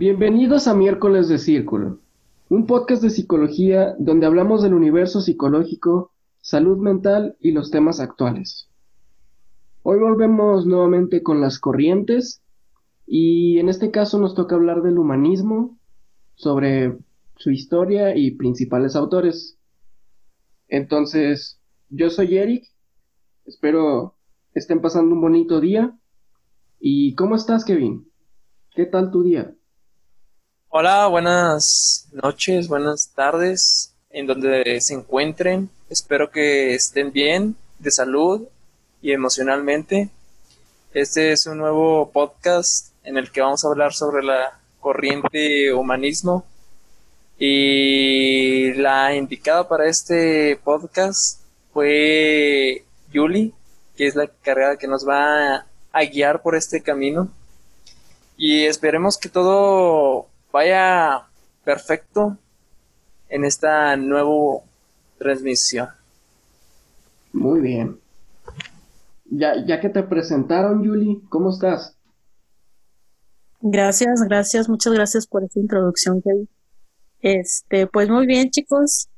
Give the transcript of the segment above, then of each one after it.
Bienvenidos a Miércoles de Círculo, un podcast de psicología donde hablamos del universo psicológico, salud mental y los temas actuales. Hoy volvemos nuevamente con las corrientes y en este caso nos toca hablar del humanismo, sobre su historia y principales autores. Entonces, yo soy Eric, espero estén pasando un bonito día. ¿Y cómo estás, Kevin? ¿Qué tal tu día? Hola, buenas noches, buenas tardes, en donde se encuentren. Espero que estén bien, de salud y emocionalmente. Este es un nuevo podcast en el que vamos a hablar sobre la corriente humanismo. Y la indicada para este podcast fue Yuli, que es la carrera que nos va a guiar por este camino. Y esperemos que todo vaya perfecto en esta nueva transmisión. Muy bien. Ya, ya que te presentaron, Julie, ¿cómo estás? Gracias, gracias, muchas gracias por esta introducción, Kevin. Este, pues muy bien, chicos.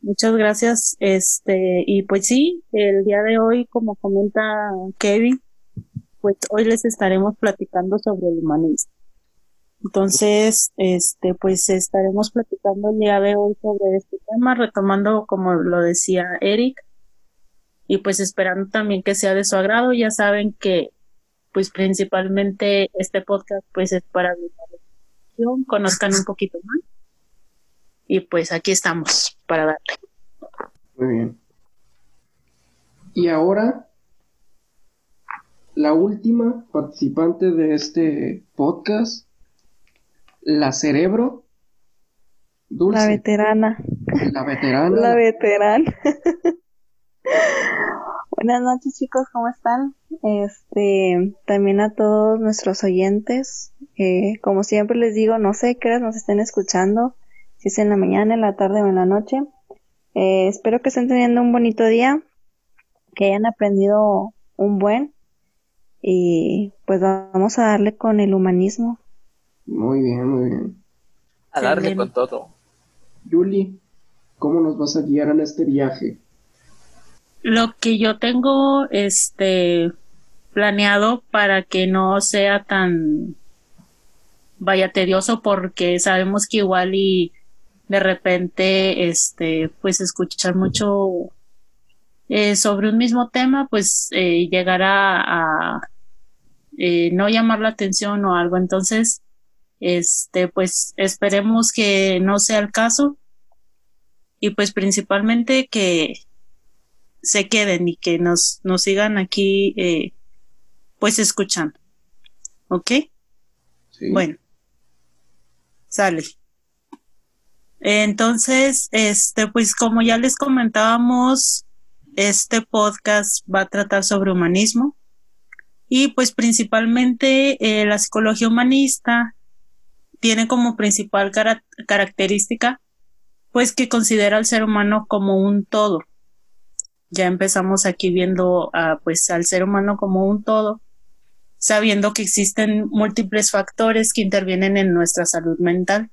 Muchas gracias. Este, y pues sí, el día de hoy, como comenta Kevin, pues hoy les estaremos platicando sobre el humanismo. Entonces, este, pues estaremos platicando el día de hoy sobre este tema, retomando como lo decía Eric, y pues esperando también que sea de su agrado. Ya saben que, pues principalmente este podcast, pues es para la conozcan un poquito más. Y pues aquí estamos para darle. Muy bien. Y ahora, la última participante de este podcast la cerebro. Dulce. La veterana. La veterana. La veterana. Buenas noches chicos, ¿cómo están? Este, también a todos nuestros oyentes. Eh, como siempre les digo, no sé qué nos estén escuchando, si es en la mañana, en la tarde o en la noche. Eh, espero que estén teniendo un bonito día, que hayan aprendido un buen y pues vamos a darle con el humanismo. Muy bien, muy bien. A darle con todo. Yuli, ¿cómo nos vas a guiar en este viaje? Lo que yo tengo este planeado para que no sea tan vaya tedioso porque sabemos que igual y de repente este pues escuchar mucho eh, sobre un mismo tema pues eh, llegará a eh, no llamar la atención o algo entonces este, pues esperemos que no sea el caso y pues principalmente que se queden y que nos, nos sigan aquí eh, pues escuchando. ¿Ok? Bueno. Sale. Entonces, este, pues como ya les comentábamos, este podcast va a tratar sobre humanismo y pues principalmente eh, la psicología humanista tiene como principal característica pues que considera al ser humano como un todo. Ya empezamos aquí viendo pues al ser humano como un todo, sabiendo que existen múltiples factores que intervienen en nuestra salud mental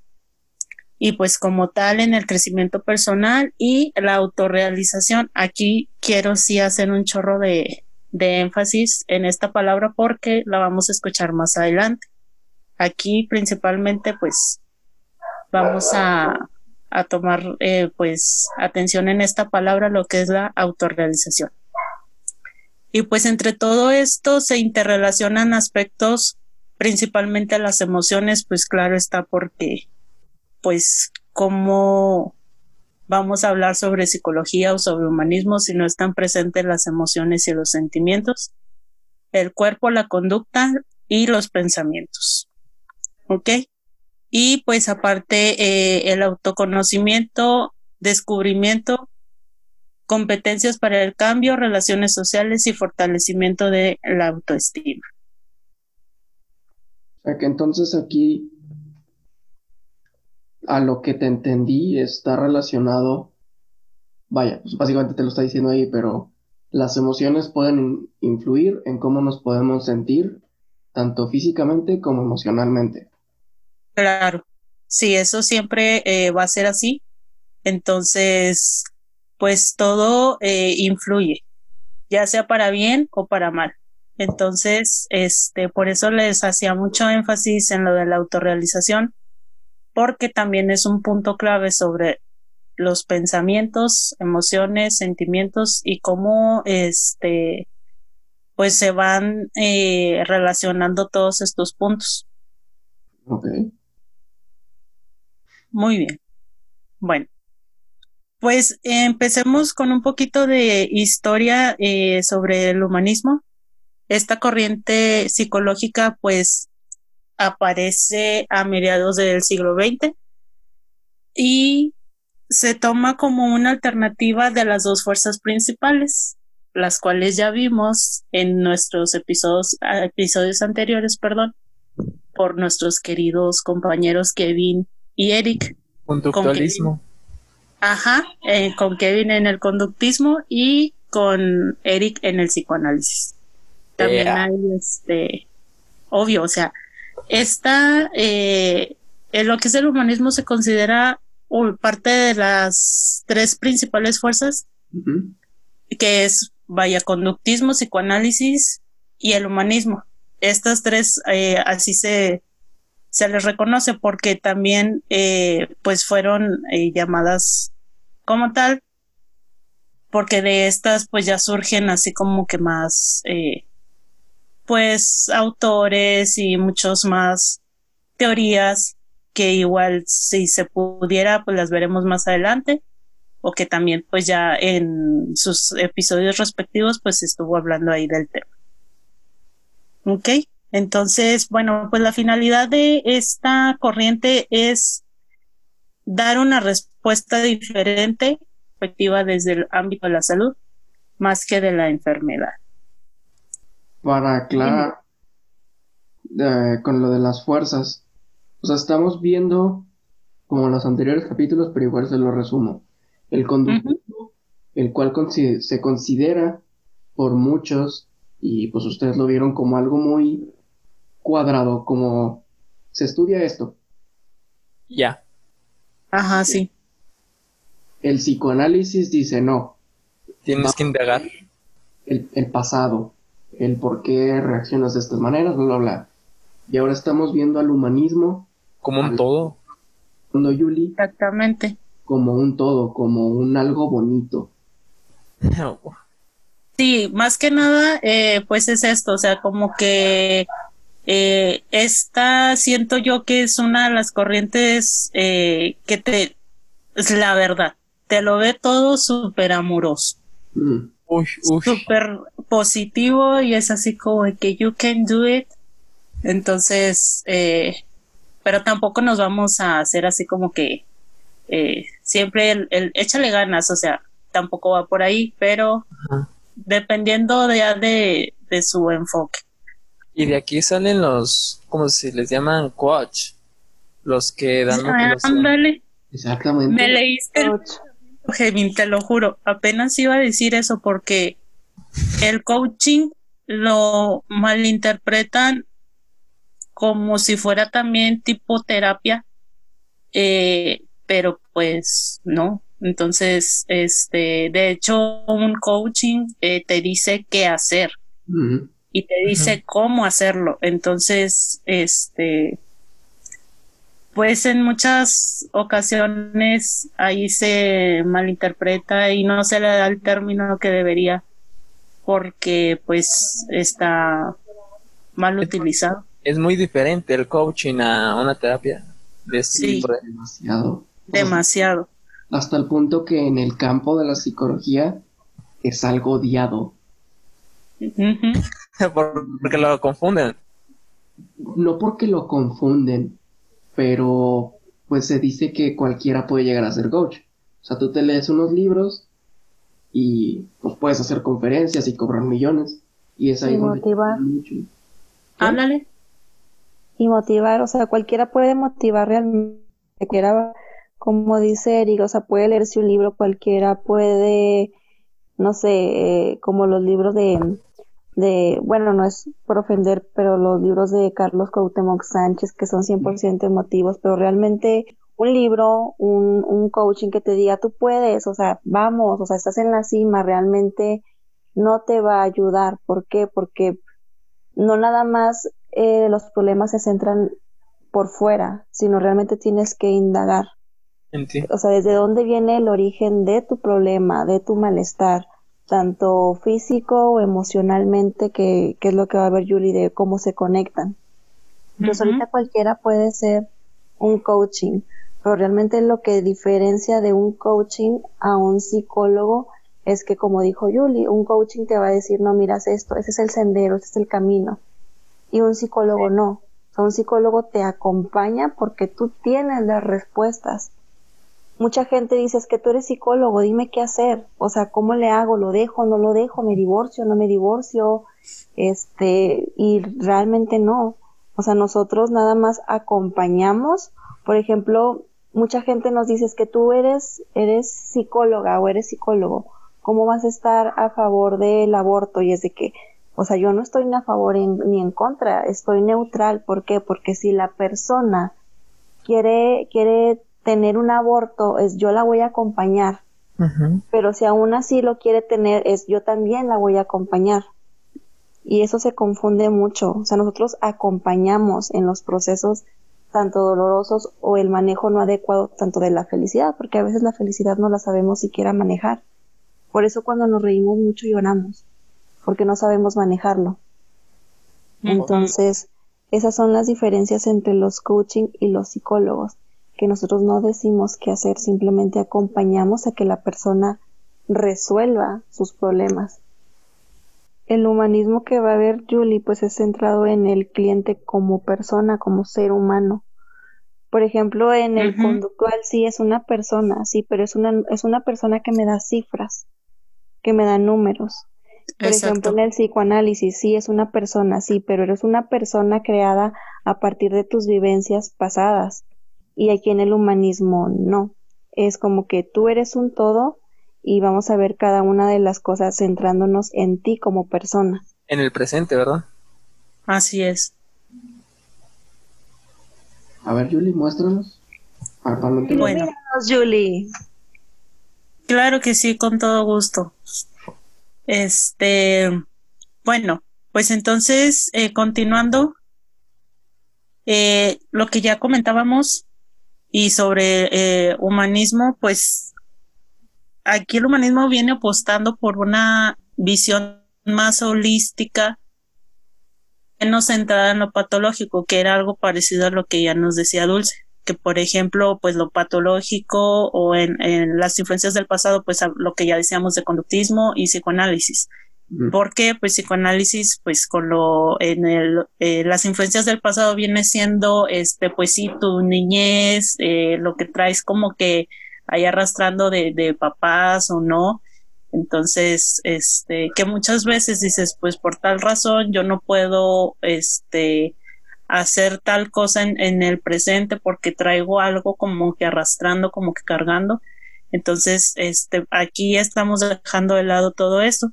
y pues como tal en el crecimiento personal y la autorrealización. Aquí quiero sí hacer un chorro de, de énfasis en esta palabra porque la vamos a escuchar más adelante. Aquí principalmente pues vamos a, a tomar eh, pues atención en esta palabra lo que es la autorrealización. Y pues entre todo esto se interrelacionan aspectos principalmente las emociones, pues claro está porque pues cómo vamos a hablar sobre psicología o sobre humanismo si no están presentes las emociones y los sentimientos, el cuerpo, la conducta y los pensamientos. ¿Ok? Y pues aparte eh, el autoconocimiento, descubrimiento, competencias para el cambio, relaciones sociales y fortalecimiento de la autoestima. O entonces aquí a lo que te entendí está relacionado, vaya, pues básicamente te lo está diciendo ahí, pero las emociones pueden influir en cómo nos podemos sentir, tanto físicamente como emocionalmente. Claro, sí, eso siempre eh, va a ser así. Entonces, pues todo eh, influye, ya sea para bien o para mal. Entonces, este, por eso les hacía mucho énfasis en lo de la autorrealización, porque también es un punto clave sobre los pensamientos, emociones, sentimientos y cómo este pues se van eh, relacionando todos estos puntos. Ok. Muy bien. Bueno, pues empecemos con un poquito de historia eh, sobre el humanismo esta corriente psicológica pues aparece a mediados del siglo XX y se toma como una alternativa de las dos fuerzas principales, las cuales ya vimos en nuestros episodios, episodios anteriores, perdón, por nuestros queridos compañeros Kevin y Eric. Conductualismo. ajá, eh, con Kevin en el conductismo y con Eric en el psicoanálisis también hay este, obvio, o sea, esta, eh, en lo que es el humanismo se considera parte de las tres principales fuerzas, que es, vaya, conductismo, psicoanálisis y el humanismo. Estas tres, eh, así se, se les reconoce porque también, eh, pues, fueron llamadas como tal, porque de estas, pues, ya surgen así como que más, pues autores y muchos más teorías que igual si se pudiera pues las veremos más adelante o que también pues ya en sus episodios respectivos pues estuvo hablando ahí del tema. Ok, entonces bueno pues la finalidad de esta corriente es dar una respuesta diferente, efectiva desde el ámbito de la salud más que de la enfermedad para aclarar eh, con lo de las fuerzas. O sea, estamos viendo como en los anteriores capítulos, pero igual se lo resumo. El conductismo, el cual se considera por muchos, y pues ustedes lo vieron como algo muy cuadrado, como se estudia esto. Ya. Ajá, sí. El psicoanálisis dice no. Tienes que indagar. El, el pasado, el por qué reaccionas de estas maneras, bla, bla, bla. Y ahora estamos viendo al humanismo. Como un todo. Cuando Yuli. Exactamente. Como un todo, como un algo bonito. Sí, más que nada, eh, pues es esto, o sea, como que eh, esta siento yo que es una de las corrientes eh, que te, es la verdad, te lo ve todo súper amoroso. Mm súper positivo y es así como que you can do it. Entonces, eh, pero tampoco nos vamos a hacer así como que eh, siempre el, échale ganas, o sea, tampoco va por ahí, pero dependiendo de, de, su enfoque. Y de aquí salen los, como si les llaman coach, los que dan ah, Ándale. Exactamente. Me leíste Kevin, te lo juro, apenas iba a decir eso porque el coaching lo malinterpretan como si fuera también tipo terapia, eh, pero pues no. Entonces, este, de hecho, un coaching eh, te dice qué hacer y te dice cómo hacerlo. Entonces, este, pues en muchas ocasiones ahí se malinterpreta y no se le da el término que debería porque pues está mal utilizado. Es muy diferente el coaching a una terapia de sí, demasiado. Demasiado. Hasta el punto que en el campo de la psicología es algo odiado. porque lo confunden. No porque lo confunden, pero pues se dice que cualquiera puede llegar a ser coach. O sea, tú te lees unos libros y pues puedes hacer conferencias y cobrar millones. Y es ahí y motivar. Háblale. Y motivar, o sea, cualquiera puede motivar realmente. Cualquiera, como dice Eric, o sea, puede leerse un libro, cualquiera puede, no sé, eh, como los libros de de, bueno, no es por ofender, pero los libros de Carlos Cuauhtémoc Sánchez que son 100% emotivos, pero realmente un libro, un, un coaching que te diga, tú puedes, o sea, vamos, o sea, estás en la cima, realmente no te va a ayudar. ¿Por qué? Porque no nada más eh, los problemas se centran por fuera, sino realmente tienes que indagar. O sea, desde dónde viene el origen de tu problema, de tu malestar, tanto físico o emocionalmente, que, que es lo que va a ver Julie de cómo se conectan. Entonces ahorita cualquiera puede ser un coaching, pero realmente lo que diferencia de un coaching a un psicólogo es que como dijo Julie, un coaching te va a decir, no, miras esto, ese es el sendero, ese es el camino. Y un psicólogo no. un psicólogo te acompaña porque tú tienes las respuestas. Mucha gente dice, es que tú eres psicólogo, dime qué hacer. O sea, ¿cómo le hago? ¿Lo dejo? ¿No lo dejo? ¿Me divorcio? ¿No me divorcio? Este, y realmente no. O sea, nosotros nada más acompañamos. Por ejemplo, mucha gente nos dice, es que tú eres, eres psicóloga o eres psicólogo ¿Cómo vas a estar a favor del aborto? Y es de que, o sea, yo no estoy ni a favor ni en contra, estoy neutral. ¿Por qué? Porque si la persona quiere, quiere tener un aborto, es yo la voy a acompañar. Pero si aún así lo quiere tener, es yo también la voy a acompañar. Y eso se confunde mucho. O sea, nosotros acompañamos en los procesos tanto dolorosos o el manejo no adecuado tanto de la felicidad, porque a veces la felicidad no la sabemos siquiera manejar. Por eso cuando nos reímos mucho lloramos, porque no sabemos manejarlo. Entonces, esas son las diferencias entre los coaching y los psicólogos, que nosotros no decimos qué hacer, simplemente acompañamos a que la persona resuelva sus problemas. El humanismo que va a ver Julie pues es centrado en el cliente como persona, como ser humano. Por ejemplo, en el conductual sí es una persona, sí, pero es una, es una persona que me da cifras que me dan números. Por ejemplo, en el psicoanálisis, sí es una persona, sí, pero eres una persona creada a partir de tus vivencias pasadas. Y aquí en el humanismo no. Es como que tú eres un todo y vamos a ver cada una de las cosas centrándonos en ti como persona. En el presente, ¿verdad? Así es. A ver, Julie, muéstranos. Bueno, Julie. Claro que sí, con todo gusto. Este, bueno, pues entonces, eh, continuando, eh, lo que ya comentábamos y sobre eh, humanismo, pues aquí el humanismo viene apostando por una visión más holística, menos centrada en lo patológico, que era algo parecido a lo que ya nos decía Dulce que por ejemplo, pues lo patológico o en, las influencias del pasado, pues lo que ya decíamos de conductismo y psicoanálisis. ¿Por qué? Pues psicoanálisis, pues con lo, en el, eh, las influencias del pasado viene siendo, este, pues sí, tu niñez, eh, lo que traes como que ahí arrastrando de, de papás o no. Entonces, este, que muchas veces dices, pues por tal razón yo no puedo, este, hacer tal cosa en, el presente porque traigo algo como que arrastrando, como que cargando. Entonces, este, aquí estamos dejando de lado todo eso.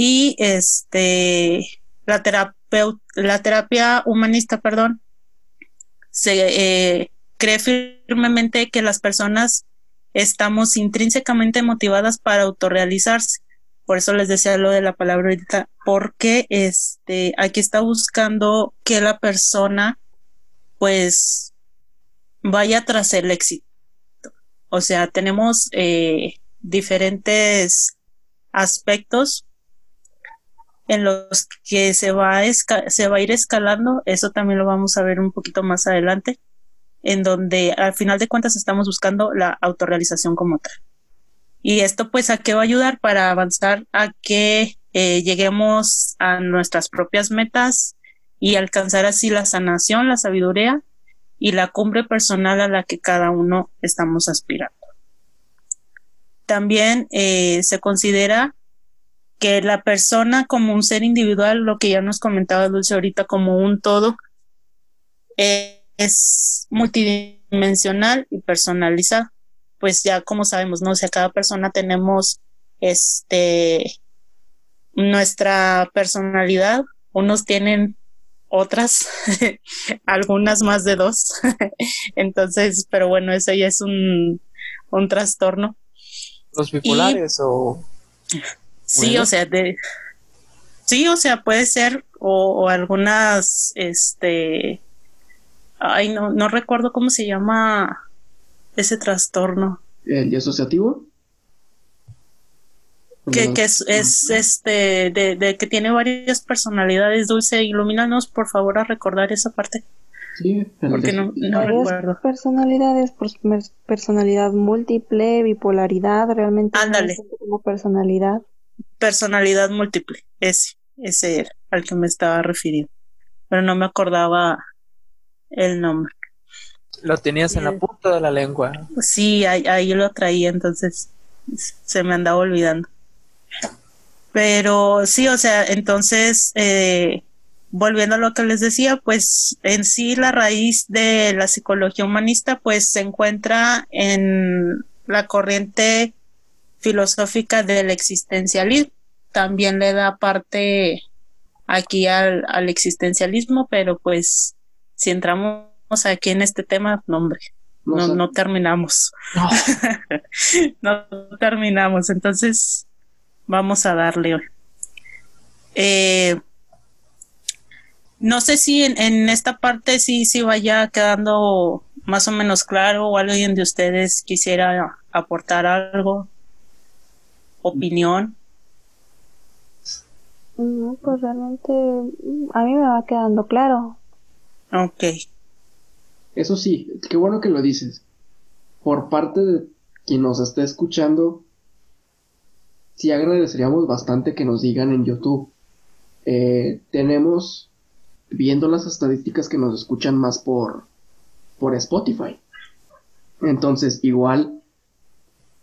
Y este, la, la terapia humanista, perdón, se eh, cree firmemente que las personas estamos intrínsecamente motivadas para autorrealizarse por eso les decía lo de la palabra ahorita, porque este, aquí está buscando que la persona pues vaya tras el éxito. O sea, tenemos eh, diferentes aspectos en los que se va, a se va a ir escalando, eso también lo vamos a ver un poquito más adelante, en donde al final de cuentas estamos buscando la autorrealización como tal. Y esto pues a qué va a ayudar para avanzar a que eh, lleguemos a nuestras propias metas y alcanzar así la sanación, la sabiduría y la cumbre personal a la que cada uno estamos aspirando. También eh, se considera que la persona como un ser individual, lo que ya nos comentaba Dulce ahorita, como un todo, eh, es multidimensional y personalizado pues ya como sabemos, ¿no? O sea, cada persona tenemos este nuestra personalidad. Unos tienen otras, algunas más de dos. Entonces, pero bueno, eso ya es un, un trastorno. ¿Los bipolares o...? Sí, o sea, de... Sí, o sea, puede ser, o, o algunas, este... Ay, no, no recuerdo cómo se llama ese trastorno. ¿El asociativo? Que, que es, es, este de, de, que tiene varias personalidades. Dulce, ilumínanos por favor a recordar esa parte. Sí, porque no, no recuerdo. Personalidades, personalidad múltiple, bipolaridad, realmente. Ándale. como personalidad. Personalidad múltiple, ese, ese era al que me estaba refiriendo. Pero no me acordaba el nombre. Lo tenías en la punta de la lengua. Sí, ahí, ahí lo traía, entonces se me andaba olvidando. Pero sí, o sea, entonces, eh, volviendo a lo que les decía, pues en sí la raíz de la psicología humanista pues se encuentra en la corriente filosófica del existencialismo. También le da parte aquí al, al existencialismo, pero pues si entramos aquí en este tema, no, hombre, no, no terminamos. No. no terminamos. Entonces, vamos a darle hoy. Eh, no sé si en, en, esta parte sí, sí vaya quedando más o menos claro o alguien de ustedes quisiera aportar algo, opinión. No, pues realmente a mí me va quedando claro. Ok. Eso sí, qué bueno que lo dices. Por parte de quien nos esté escuchando, sí agradeceríamos bastante que nos digan en YouTube. Eh, tenemos, viendo las estadísticas que nos escuchan más por, por Spotify. Entonces, igual,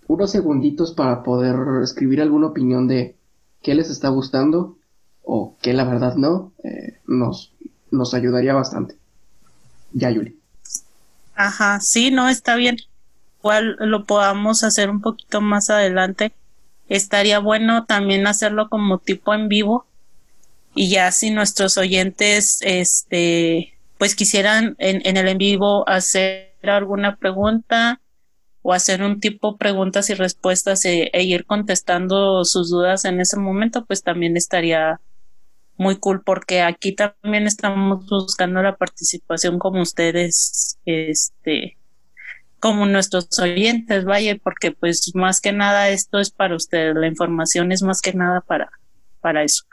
unos segunditos para poder escribir alguna opinión de qué les está gustando o qué la verdad no, eh, nos, nos ayudaría bastante. Ya, Yuli. Ajá, sí, no, está bien. Igual lo podamos hacer un poquito más adelante. Estaría bueno también hacerlo como tipo en vivo. Y ya si nuestros oyentes, este, pues quisieran en, en el en vivo hacer alguna pregunta o hacer un tipo preguntas y respuestas e, e ir contestando sus dudas en ese momento, pues también estaría muy cool porque aquí también estamos buscando la participación como ustedes, este, como nuestros oyentes, vaya, porque pues más que nada esto es para ustedes, la información es más que nada para, para eso.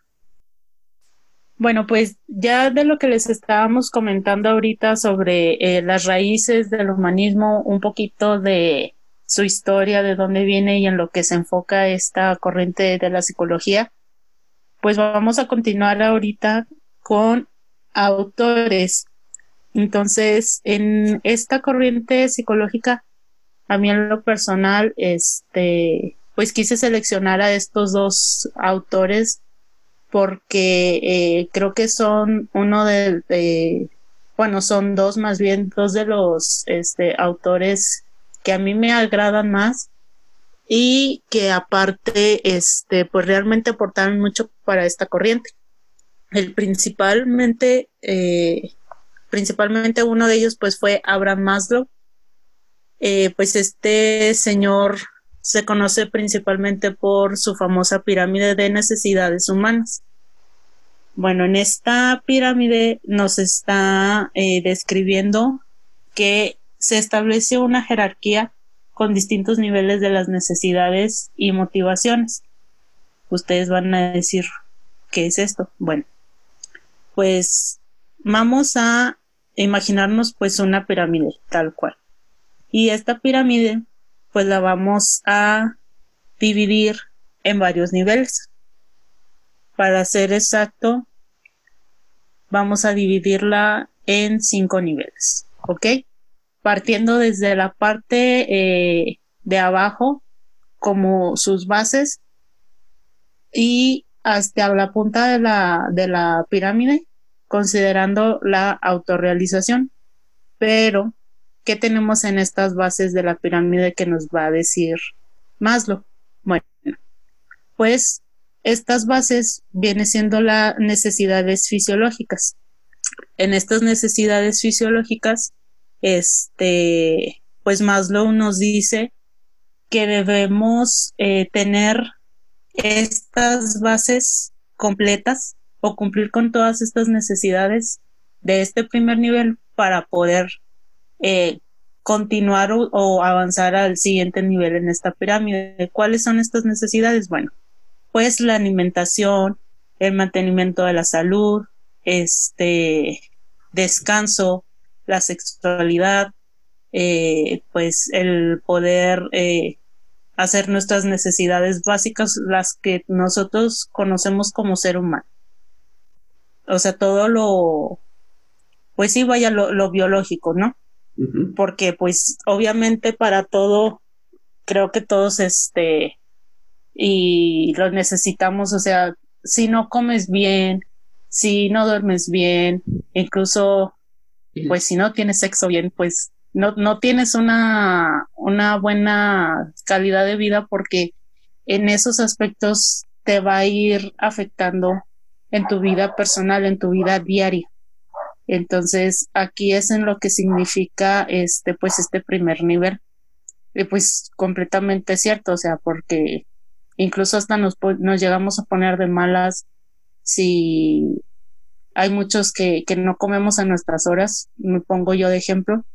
Bueno, pues ya de lo que les estábamos comentando ahorita sobre eh, las raíces del humanismo, un poquito de su historia, de dónde viene y en lo que se enfoca esta corriente de la psicología, pues vamos a continuar ahorita con autores. Entonces, en esta corriente psicológica, a mí en lo personal, este, pues quise seleccionar a estos dos autores porque eh, creo que son uno de, de, bueno, son dos más bien, dos de los este, autores que a mí me agradan más y que aparte, este, pues realmente aportaron mucho para esta corriente. El principalmente, eh, principalmente uno de ellos pues fue Abraham Maslow. Eh, pues este señor se conoce principalmente por su famosa pirámide de necesidades humanas. Bueno, en esta pirámide nos está eh, describiendo que se estableció una jerarquía con distintos niveles de las necesidades y motivaciones. Ustedes van a decir, ¿qué es esto? Bueno, pues vamos a imaginarnos pues una pirámide tal cual. Y esta pirámide pues la vamos a dividir en varios niveles. Para ser exacto, vamos a dividirla en cinco niveles, ¿ok? partiendo desde la parte eh, de abajo como sus bases y hasta la punta de la, de la pirámide considerando la autorrealización. Pero, ¿qué tenemos en estas bases de la pirámide que nos va a decir Maslow? Bueno, pues estas bases vienen siendo las necesidades fisiológicas. En estas necesidades fisiológicas, este, pues Maslow nos dice que debemos eh, tener estas bases completas o cumplir con todas estas necesidades de este primer nivel para poder eh, continuar o, avanzar al siguiente nivel en esta pirámide. ¿Cuáles son estas necesidades? Bueno, pues la alimentación, el mantenimiento de la salud, este descanso, la sexualidad, eh, pues el poder eh, hacer nuestras necesidades básicas, las que nosotros conocemos como ser humano. O sea, todo lo, pues sí, vaya lo, biológico, ¿no? Porque pues obviamente para todo, creo que todos este, y lo necesitamos, o sea, si no comes bien, si no duermes bien, incluso, pues si no tienes sexo bien, pues no, no tienes una, una buena calidad de vida porque en esos aspectos te va a ir afectando en tu vida personal, en tu vida diaria. Entonces, aquí es en lo que significa este, pues, este primer nivel. Y pues completamente cierto, o sea, porque incluso hasta nos, nos llegamos a poner de malas si hay muchos que, que no comemos a nuestras horas, me pongo yo de ejemplo,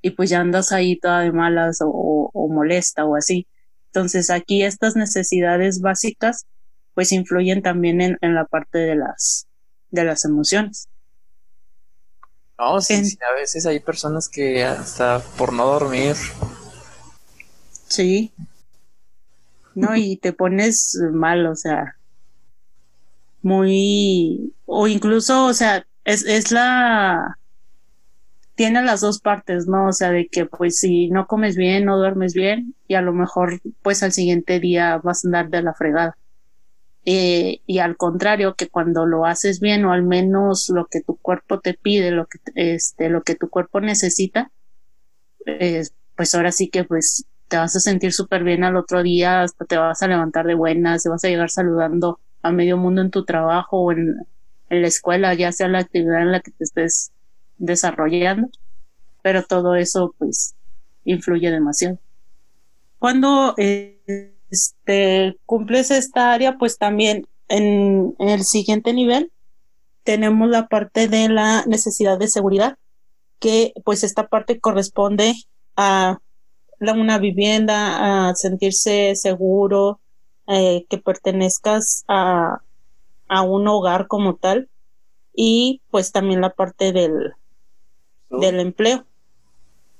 y pues ya andas ahí toda de malas o, molesta o así. Entonces aquí estas necesidades básicas pues influyen también en, en la parte de las, de las emociones. No, sí, a veces hay personas que hasta por no dormir. Sí. No, y te pones mal, o sea, muy, o incluso, o sea, es, es la, tiene las dos partes, ¿no? O sea, de que pues si no comes bien, no duermes bien, y a lo mejor pues al siguiente día vas a andar de la fregada. Eh, y al contrario, que cuando lo haces bien o al menos lo que tu cuerpo te pide, lo que, este, lo que tu cuerpo necesita, pues ahora sí que pues te vas a sentir súper bien al otro día, hasta te vas a levantar de buenas, te vas a llegar saludando a medio mundo en tu trabajo o en, en la escuela, ya sea la actividad en la que te estés desarrollando, pero todo eso pues influye demasiado. Cuando eh, este, cumples esta área, pues también en, el siguiente nivel tenemos la parte de la necesidad de seguridad, que pues esta parte corresponde a la, una vivienda, a sentirse seguro, eh, que pertenezcas a, a un hogar como tal, y pues también la parte del, del empleo.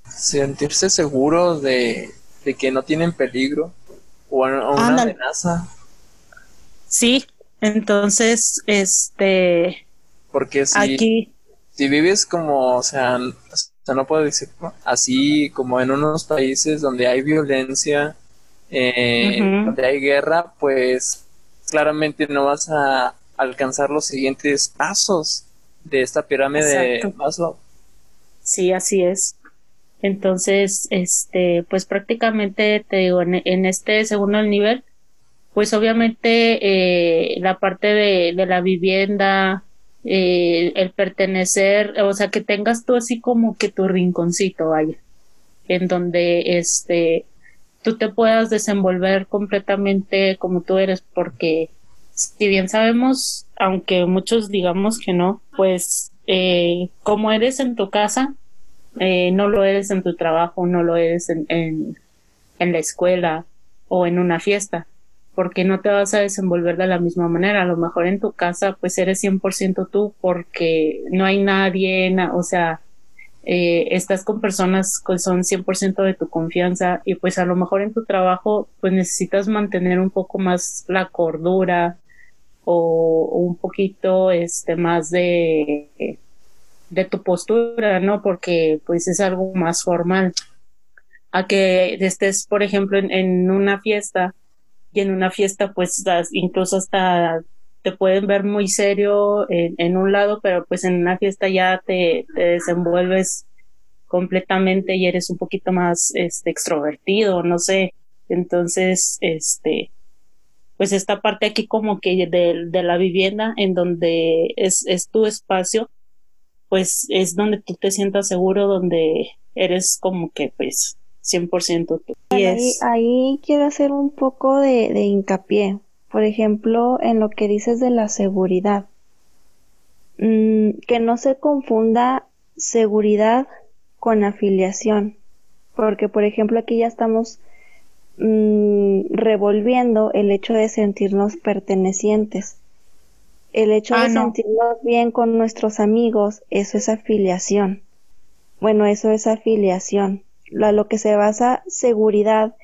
Sentirse seguro de, de que no tienen peligro o, una amenaza. Sí, entonces, este... Porque si, aquí... si vives como, o sea, no puedo decir así como en unos países donde hay violencia, eh, donde hay guerra, pues claramente no vas a alcanzar los siguientes pasos de esta pirámide de Maslow. Sí, así es. Entonces, este, pues prácticamente te digo, en, este segundo nivel, pues obviamente eh, la parte de, de la vivienda, eh, el pertenecer, o sea, que tengas tú así como que tu rinconcito, vaya, en donde este, tú te puedas desenvolver completamente como tú eres, porque si bien sabemos, aunque muchos digamos que no, pues eh, como eres en tu casa, eh, no lo eres en tu trabajo, no lo eres en, en, en la escuela o en una fiesta, porque no te vas a desenvolver de la misma manera. A lo mejor en tu casa pues eres 100% tú porque no hay nadie, o sea, eh, estás con personas que son 100% de tu confianza y pues a lo mejor en tu trabajo pues necesitas mantener un poco más la cordura o un poquito este más de de tu postura, ¿no? Porque pues es algo más formal. A que estés, por ejemplo, en, una fiesta y en una fiesta pues incluso hasta te pueden ver muy serio en, un lado, pero pues en una fiesta ya te, desenvuelves completamente y eres un poquito más este extrovertido, no sé. Entonces, este pues esta parte aquí como que de, de la vivienda en donde es, es tu espacio, pues es donde tú te sientas seguro, donde eres como que pues 100% tú. ahí, ahí, quiero hacer un poco de, de hincapié, por ejemplo, en lo que dices de la seguridad. Mm, que no se confunda seguridad con afiliación, porque por ejemplo aquí ya estamos mm, revolviendo el hecho de sentirnos pertenecientes. El hecho ah, de sentirnos bien con nuestros amigos, eso es afiliación. Bueno, eso es afiliación. Lo, lo que se basa seguridad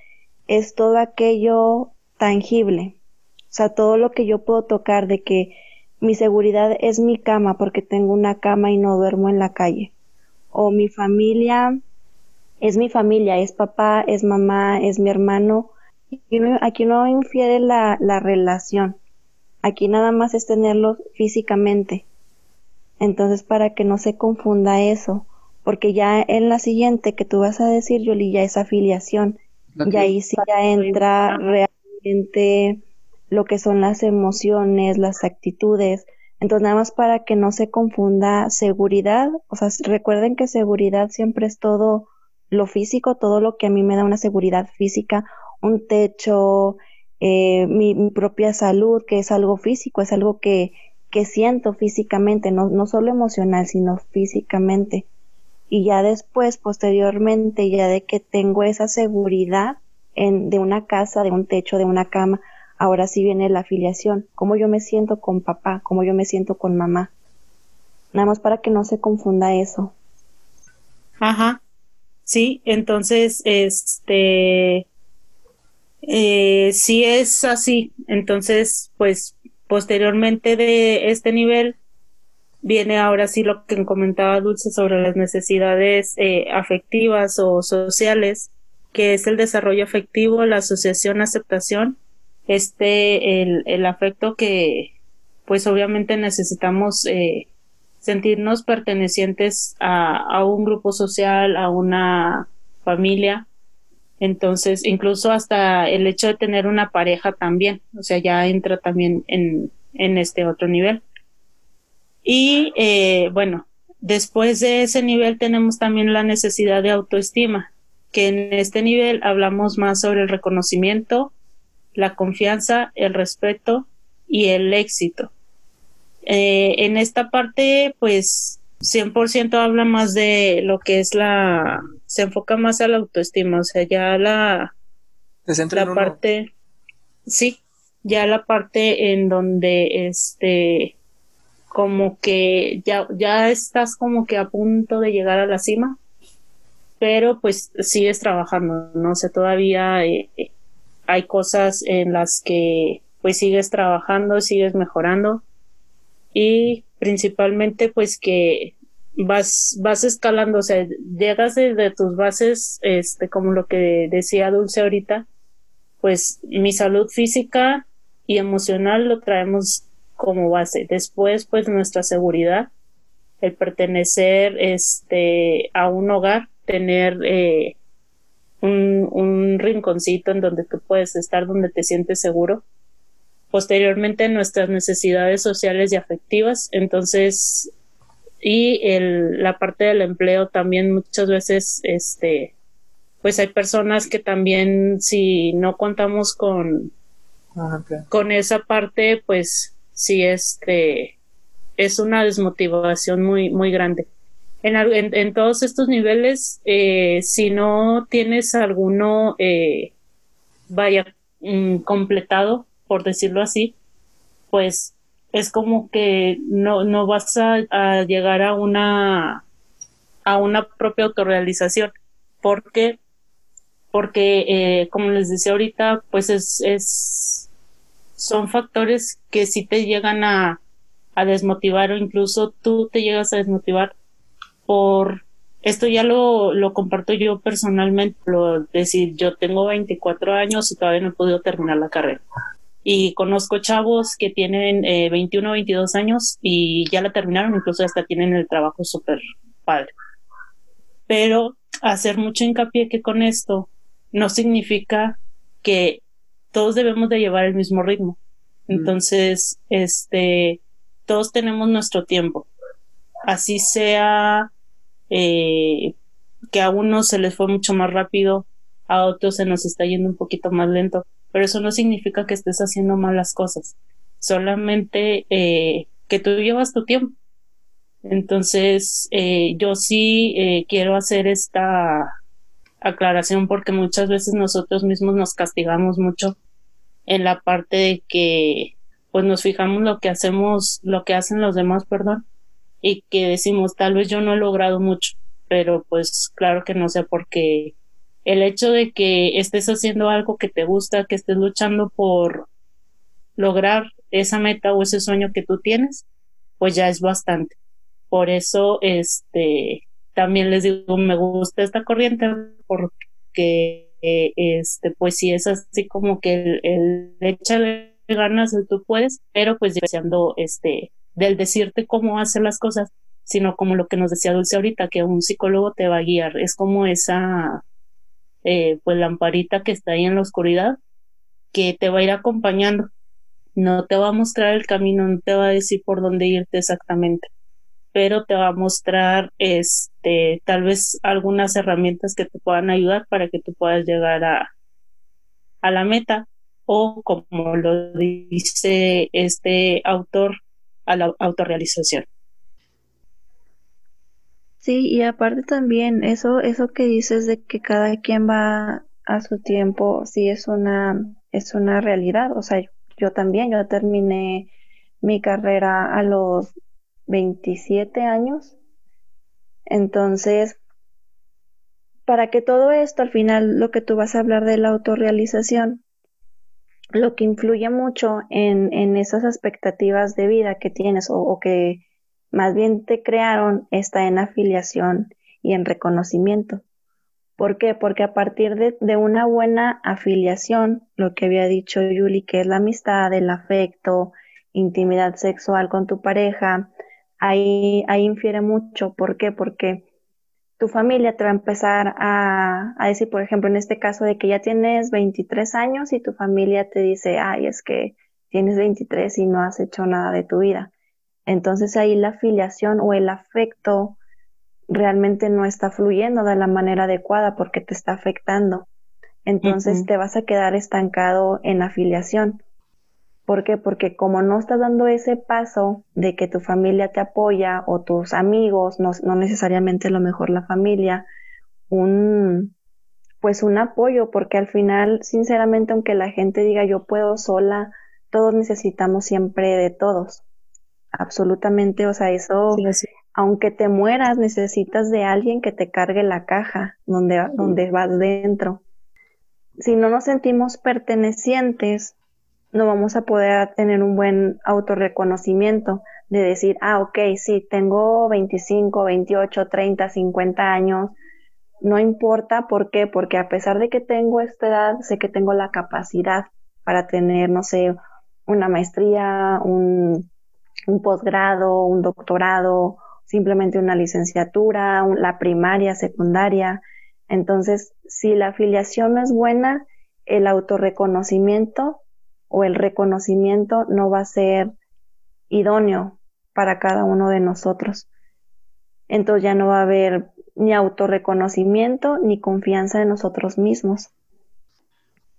es todo aquello tangible. O sea, todo lo que yo puedo tocar de que mi seguridad es mi cama porque tengo una cama y no duermo en la calle. O mi familia es mi familia, es papá, es mamá, es mi hermano. Aquí no, infiere la, la relación. Aquí nada más es tenerlo físicamente. Entonces, para que no se confunda eso, porque ya en la siguiente que tú vas a decir, Yoli, ya es afiliación. Y ahí sí ya entra realmente lo que son las emociones, las actitudes. Entonces, nada más para que no se confunda seguridad, o sea, recuerden que seguridad siempre es todo lo físico, todo lo que a mí me da una seguridad física, un techo, eh, mi, propia salud, que es algo físico, es algo que, que siento físicamente, no, no solo emocional, sino físicamente. Y ya después, posteriormente, ya de que tengo esa seguridad en, de una casa, de un techo, de una cama, Ahora sí viene la afiliación, cómo yo me siento con papá, cómo yo me siento con mamá. Nada más para que no se confunda eso. Ajá. Sí, entonces, este, eh, si es así, entonces, pues, posteriormente de este nivel, viene ahora sí lo que comentaba Dulce sobre las necesidades eh, afectivas o sociales, que es el desarrollo afectivo, la asociación, aceptación este, el, el afecto que, pues obviamente necesitamos eh, sentirnos pertenecientes a, a, un grupo social, a una familia. Entonces, incluso hasta el hecho de tener una pareja también, o sea, ya entra también en, en este otro nivel. Y eh, bueno, después de ese nivel tenemos también la necesidad de autoestima, que en este nivel hablamos más sobre el reconocimiento, la confianza, el respeto y el éxito. Eh, en esta parte, pues 100% habla más de lo que es la, se enfoca más a la autoestima, o sea, ya la, la parte, sí, ya la parte en donde este, como que ya, ya estás como que a punto de llegar a la cima, pero pues sigues trabajando, no sé, todavía eh, hay cosas en las que pues sigues trabajando, sigues mejorando y principalmente pues que vas, vas escalando, o sea, llegas desde tus bases, este, como lo que decía Dulce ahorita, pues mi salud física y emocional lo traemos como base. Después, pues nuestra seguridad, el pertenecer este, a un hogar, tener eh, un, rinconcito en donde tú puedes estar, donde te sientes seguro. Posteriormente, nuestras necesidades sociales y afectivas. Entonces, y el, la parte del empleo también muchas veces, este, pues hay personas que también si no contamos con, ah, con esa parte, pues sí, este, es una desmotivación muy, muy grande. En, en, todos estos niveles, eh, si no tienes alguno, eh, vaya, mm, completado, por decirlo así, pues es como que no, no vas a, llegar a una, a una propia autorrealización. porque Porque, eh, como les decía ahorita, pues es, es, son factores que sí te llegan a, a desmotivar o incluso tú te llegas a desmotivar por esto ya lo, lo comparto yo personalmente, lo decir, yo tengo 24 años y todavía no he podido terminar la carrera. Y conozco chavos que tienen eh, 21 o 22 años y ya la terminaron, incluso hasta tienen el trabajo súper padre. Pero hacer mucho hincapié que con esto no significa que todos debemos de llevar el mismo ritmo. Entonces, este, todos tenemos nuestro tiempo. Así sea eh, que a unos se les fue mucho más rápido, a otros se nos está yendo un poquito más lento, pero eso no significa que estés haciendo malas cosas, solamente eh, que tú llevas tu tiempo. Entonces, eh, yo sí eh, quiero hacer esta aclaración porque muchas veces nosotros mismos nos castigamos mucho en la parte de que pues nos fijamos lo que hacemos, lo que hacen los demás, perdón, y que decimos, tal vez yo no he logrado mucho, pero pues claro que no sé porque el hecho de que estés haciendo algo que te gusta, que estés luchando por lograr esa meta o ese sueño que tú tienes, pues ya es bastante. Por eso, este, también les digo, me gusta esta corriente porque, este, pues sí es así como que el, el échale ganas, tú puedes, pero pues deseando, este, del decirte cómo hacer las cosas, sino como lo que nos decía Dulce ahorita, que un psicólogo te va a guiar, es como esa, eh, pues lamparita que está ahí en la oscuridad, que te va a ir acompañando, no te va a mostrar el camino, no te va a decir por dónde irte exactamente, pero te va a mostrar, este, tal vez algunas herramientas que te puedan ayudar para que tú puedas llegar a, a la meta o como lo dice este autor a la autorrealización. Sí, y aparte también eso, eso que dices de que cada quien va a su tiempo, sí es una, es una realidad. O sea, yo también, yo terminé mi carrera a los 27 años. Entonces, para que todo esto, al final, lo que tú vas a hablar de la autorrealización, lo que influye mucho en, en esas expectativas de vida que tienes o, que más bien te crearon está en afiliación y en reconocimiento. ¿Por qué? Porque a partir de, de, una buena afiliación, lo que había dicho Yuli, que es la amistad, el afecto, intimidad sexual con tu pareja, ahí, ahí infiere mucho. ¿Por qué? Porque tu familia te va a empezar a, decir, por ejemplo, en este caso de que ya tienes 23 años y tu familia te dice, ay, es que tienes 23 y no has hecho nada de tu vida. Entonces ahí la afiliación o el afecto realmente no está fluyendo de la manera adecuada porque te está afectando. Entonces te vas a quedar estancado en afiliación. ¿Por qué? Porque como no estás dando ese paso de que tu familia te apoya o tus amigos, no, no necesariamente lo mejor la familia, un pues un apoyo, porque al final, sinceramente, aunque la gente diga yo puedo sola, todos necesitamos siempre de todos. Absolutamente, o sea, eso, aunque te mueras, necesitas de alguien que te cargue la caja donde, donde vas dentro. Si no nos sentimos pertenecientes, no vamos a poder tener un buen autorreconocimiento de decir, ah, ok, sí, tengo 25, 28, 30, 50 años, no importa por qué, porque a pesar de que tengo esta edad, sé que tengo la capacidad para tener, no sé, una maestría, un, un posgrado, un doctorado, simplemente una licenciatura, la primaria, secundaria. Entonces, si la afiliación no es buena, el autorreconocimiento o el reconocimiento no va a ser idóneo para cada uno de nosotros. Entonces ya no va a haber ni autorreconocimiento ni confianza en nosotros mismos.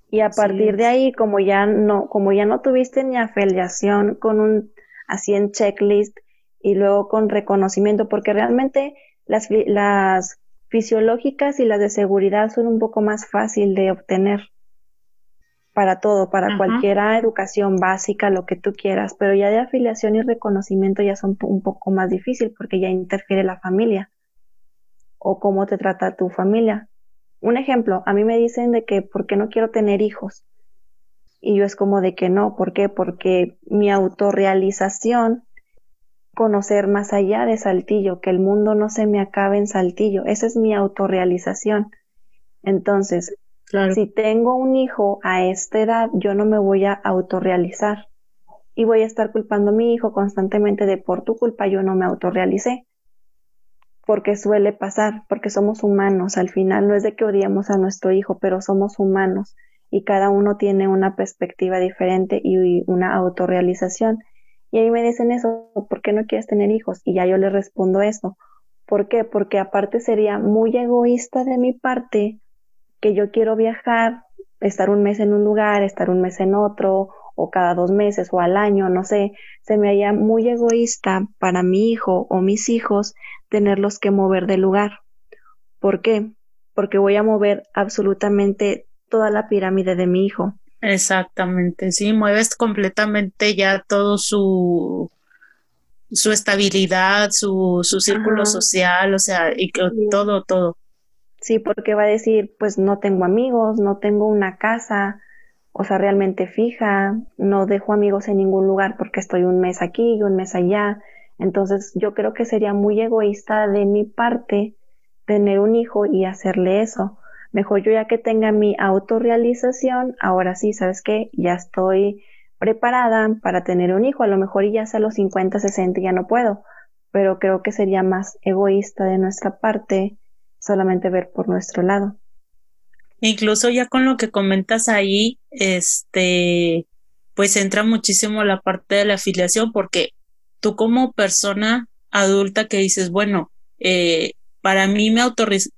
Y a partir de ahí, como ya no, como ya no tuviste ni afiliación con un así en checklist y luego con reconocimiento, porque realmente las, las fisiológicas y las de seguridad son un poco más fácil de obtener para todo, para cualquier educación básica, lo que tú quieras, pero ya de afiliación y reconocimiento ya son un poco más difícil porque ya interfiere la familia o cómo te trata tu familia. Un ejemplo, a mí me dicen de que por qué no quiero tener hijos. Y yo es como de que no, ¿por qué? Porque mi autorrealización, conocer más allá de Saltillo, que el mundo no se me acabe en Saltillo, esa es mi autorrealización. Entonces, si tengo un hijo a esta edad, yo no me voy a autorrealizar y voy a estar culpando a mi hijo constantemente de por tu culpa yo no me autorrealicé. Porque suele pasar, porque somos humanos. Al final no es de que odiemos a nuestro hijo, pero somos humanos y cada uno tiene una perspectiva diferente y una autorrealización. Y ahí me dicen eso, ¿por qué no quieres tener hijos? Y ya yo les respondo eso. ¿Por qué? Porque aparte sería muy egoísta de mi parte que yo quiero viajar, estar un mes en un lugar, estar un mes en otro, o cada dos meses o al año, no sé, se me haría muy egoísta para mi hijo o mis hijos tenerlos que mover de lugar. ¿Por qué? Porque voy a mover absolutamente toda la pirámide de mi hijo. Exactamente, sí, mueves completamente ya todo su su estabilidad, su, su círculo social, o sea, y todo, todo. Sí, porque va a decir, pues no tengo amigos, no tengo una casa, o sea, realmente fija, no dejo amigos en ningún lugar porque estoy un mes aquí y un mes allá. Entonces, yo creo que sería muy egoísta de mi parte tener un hijo y hacerle eso. Mejor yo ya que tenga mi autorrealización, ahora sí, ¿sabes qué? Ya estoy preparada para tener un hijo. A lo mejor ya sea a los 50, 60 ya no puedo, pero creo que sería más egoísta de nuestra parte solamente ver por nuestro lado. Incluso ya con lo que comentas ahí, este, pues entra muchísimo la parte de la afiliación, porque tú como persona adulta que dices, bueno, eh, para mí mi,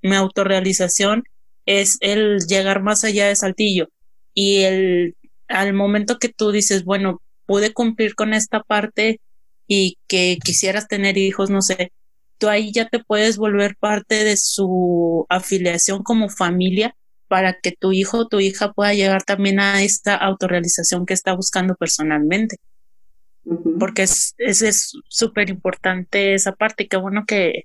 mi autorrealización es el llegar más allá de Saltillo. Y el al momento que tú dices, bueno, pude cumplir con esta parte y que quisieras tener hijos, no sé, tú ahí ya te puedes volver parte de su afiliación como familia para que tu hijo o tu hija pueda llegar también a esta autorrealización que está buscando personalmente. Porque es súper importante esa parte. Y qué bueno que,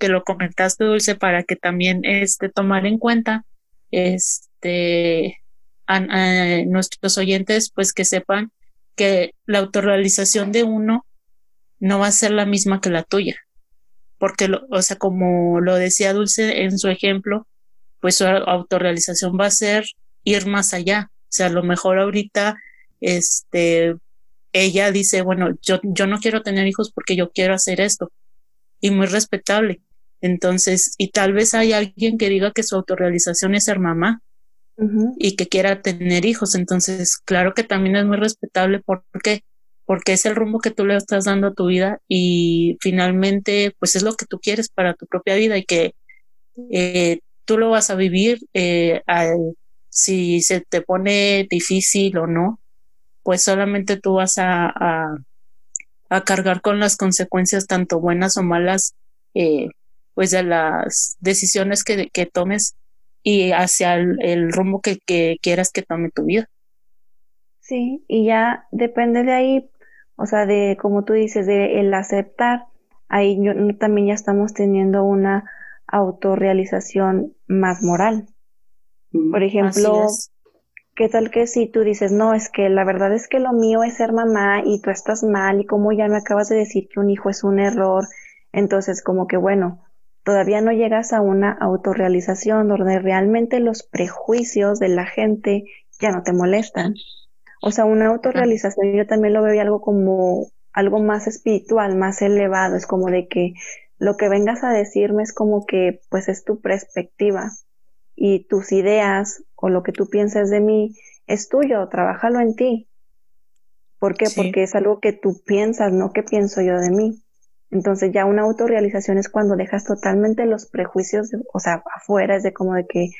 que lo comentaste, Dulce, para que también este, tomar en cuenta este, a, nuestros oyentes, pues que sepan que la autorrealización de uno no va a ser la misma que la tuya porque, o sea, como lo decía Dulce en su ejemplo, pues su autorrealización va a ser ir más allá. O sea, a lo mejor ahorita, este, ella dice, bueno, yo, yo no quiero tener hijos porque yo quiero hacer esto. Y muy respetable. Entonces, y tal vez hay alguien que diga que su autorrealización es ser mamá y que quiera tener hijos. Entonces, claro que también es muy respetable. Porque porque es el rumbo que tú le estás dando a tu vida y finalmente pues es lo que tú quieres para tu propia vida y que eh, tú lo vas a vivir eh, si se te pone difícil o no, pues solamente tú vas a, a, cargar con las consecuencias tanto buenas o malas eh, pues de las decisiones que, que tomes y hacia el, rumbo que, que, quieras que tome tu vida. Sí, y ya depende de ahí o sea, de, como tú dices, de el aceptar, ahí también ya estamos teniendo una autorrealización más moral. Por ejemplo, ¿qué tal que si tú dices, no, es que la verdad es que lo mío es ser mamá y tú estás mal y como ya me acabas de decir que un hijo es un error, entonces como que bueno, todavía no llegas a una autorrealización donde realmente los prejuicios de la gente ya no te molestan. O sea, una autorrealización yo también lo veo algo como algo más espiritual, más elevado, es como de que lo que vengas a decirme es como que pues es tu perspectiva y tus ideas o lo que tú piensas de mí es tuyo, trabájalo en ti. ¿Por qué? Porque es algo que tú piensas, no que pienso yo de mí. Entonces ya una autorrealización es cuando dejas totalmente los prejuicios, o sea, afuera, es de como de que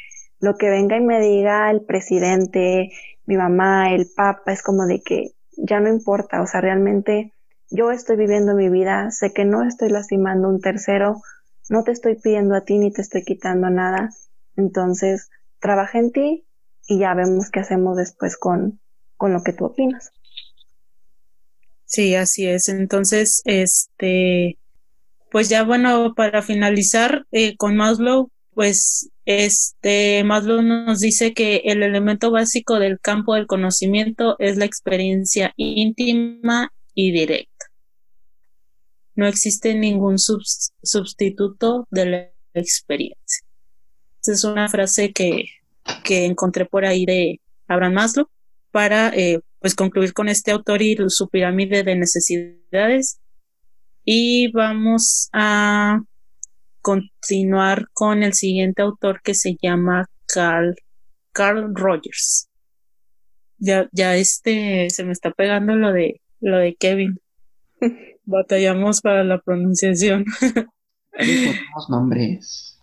lo que venga y me diga el presidente, mi mamá, el papa, es como de que ya no importa, o sea, realmente yo estoy viviendo mi vida, sé que no estoy lastimando un tercero, no te estoy pidiendo a ti ni te estoy quitando nada, entonces trabaja en ti y ya vemos qué hacemos después con, con lo que tú opinas. Sí, así es. Entonces, este, pues ya bueno, para finalizar eh, con Maslow, pues este Maslow nos dice que el elemento básico del campo del conocimiento es la experiencia íntima y directa. No existe ningún sustituto de la experiencia. Esa es una frase que, que encontré por ahí de Abraham Maslow para eh, pues concluir con este autor y su pirámide de necesidades. Y vamos a continuar con el siguiente autor que se llama Carl, Carl Rogers. Ya, ya este, se me está pegando lo de, lo de Kevin. Batallamos para la pronunciación. Aquí les ponemos nombres.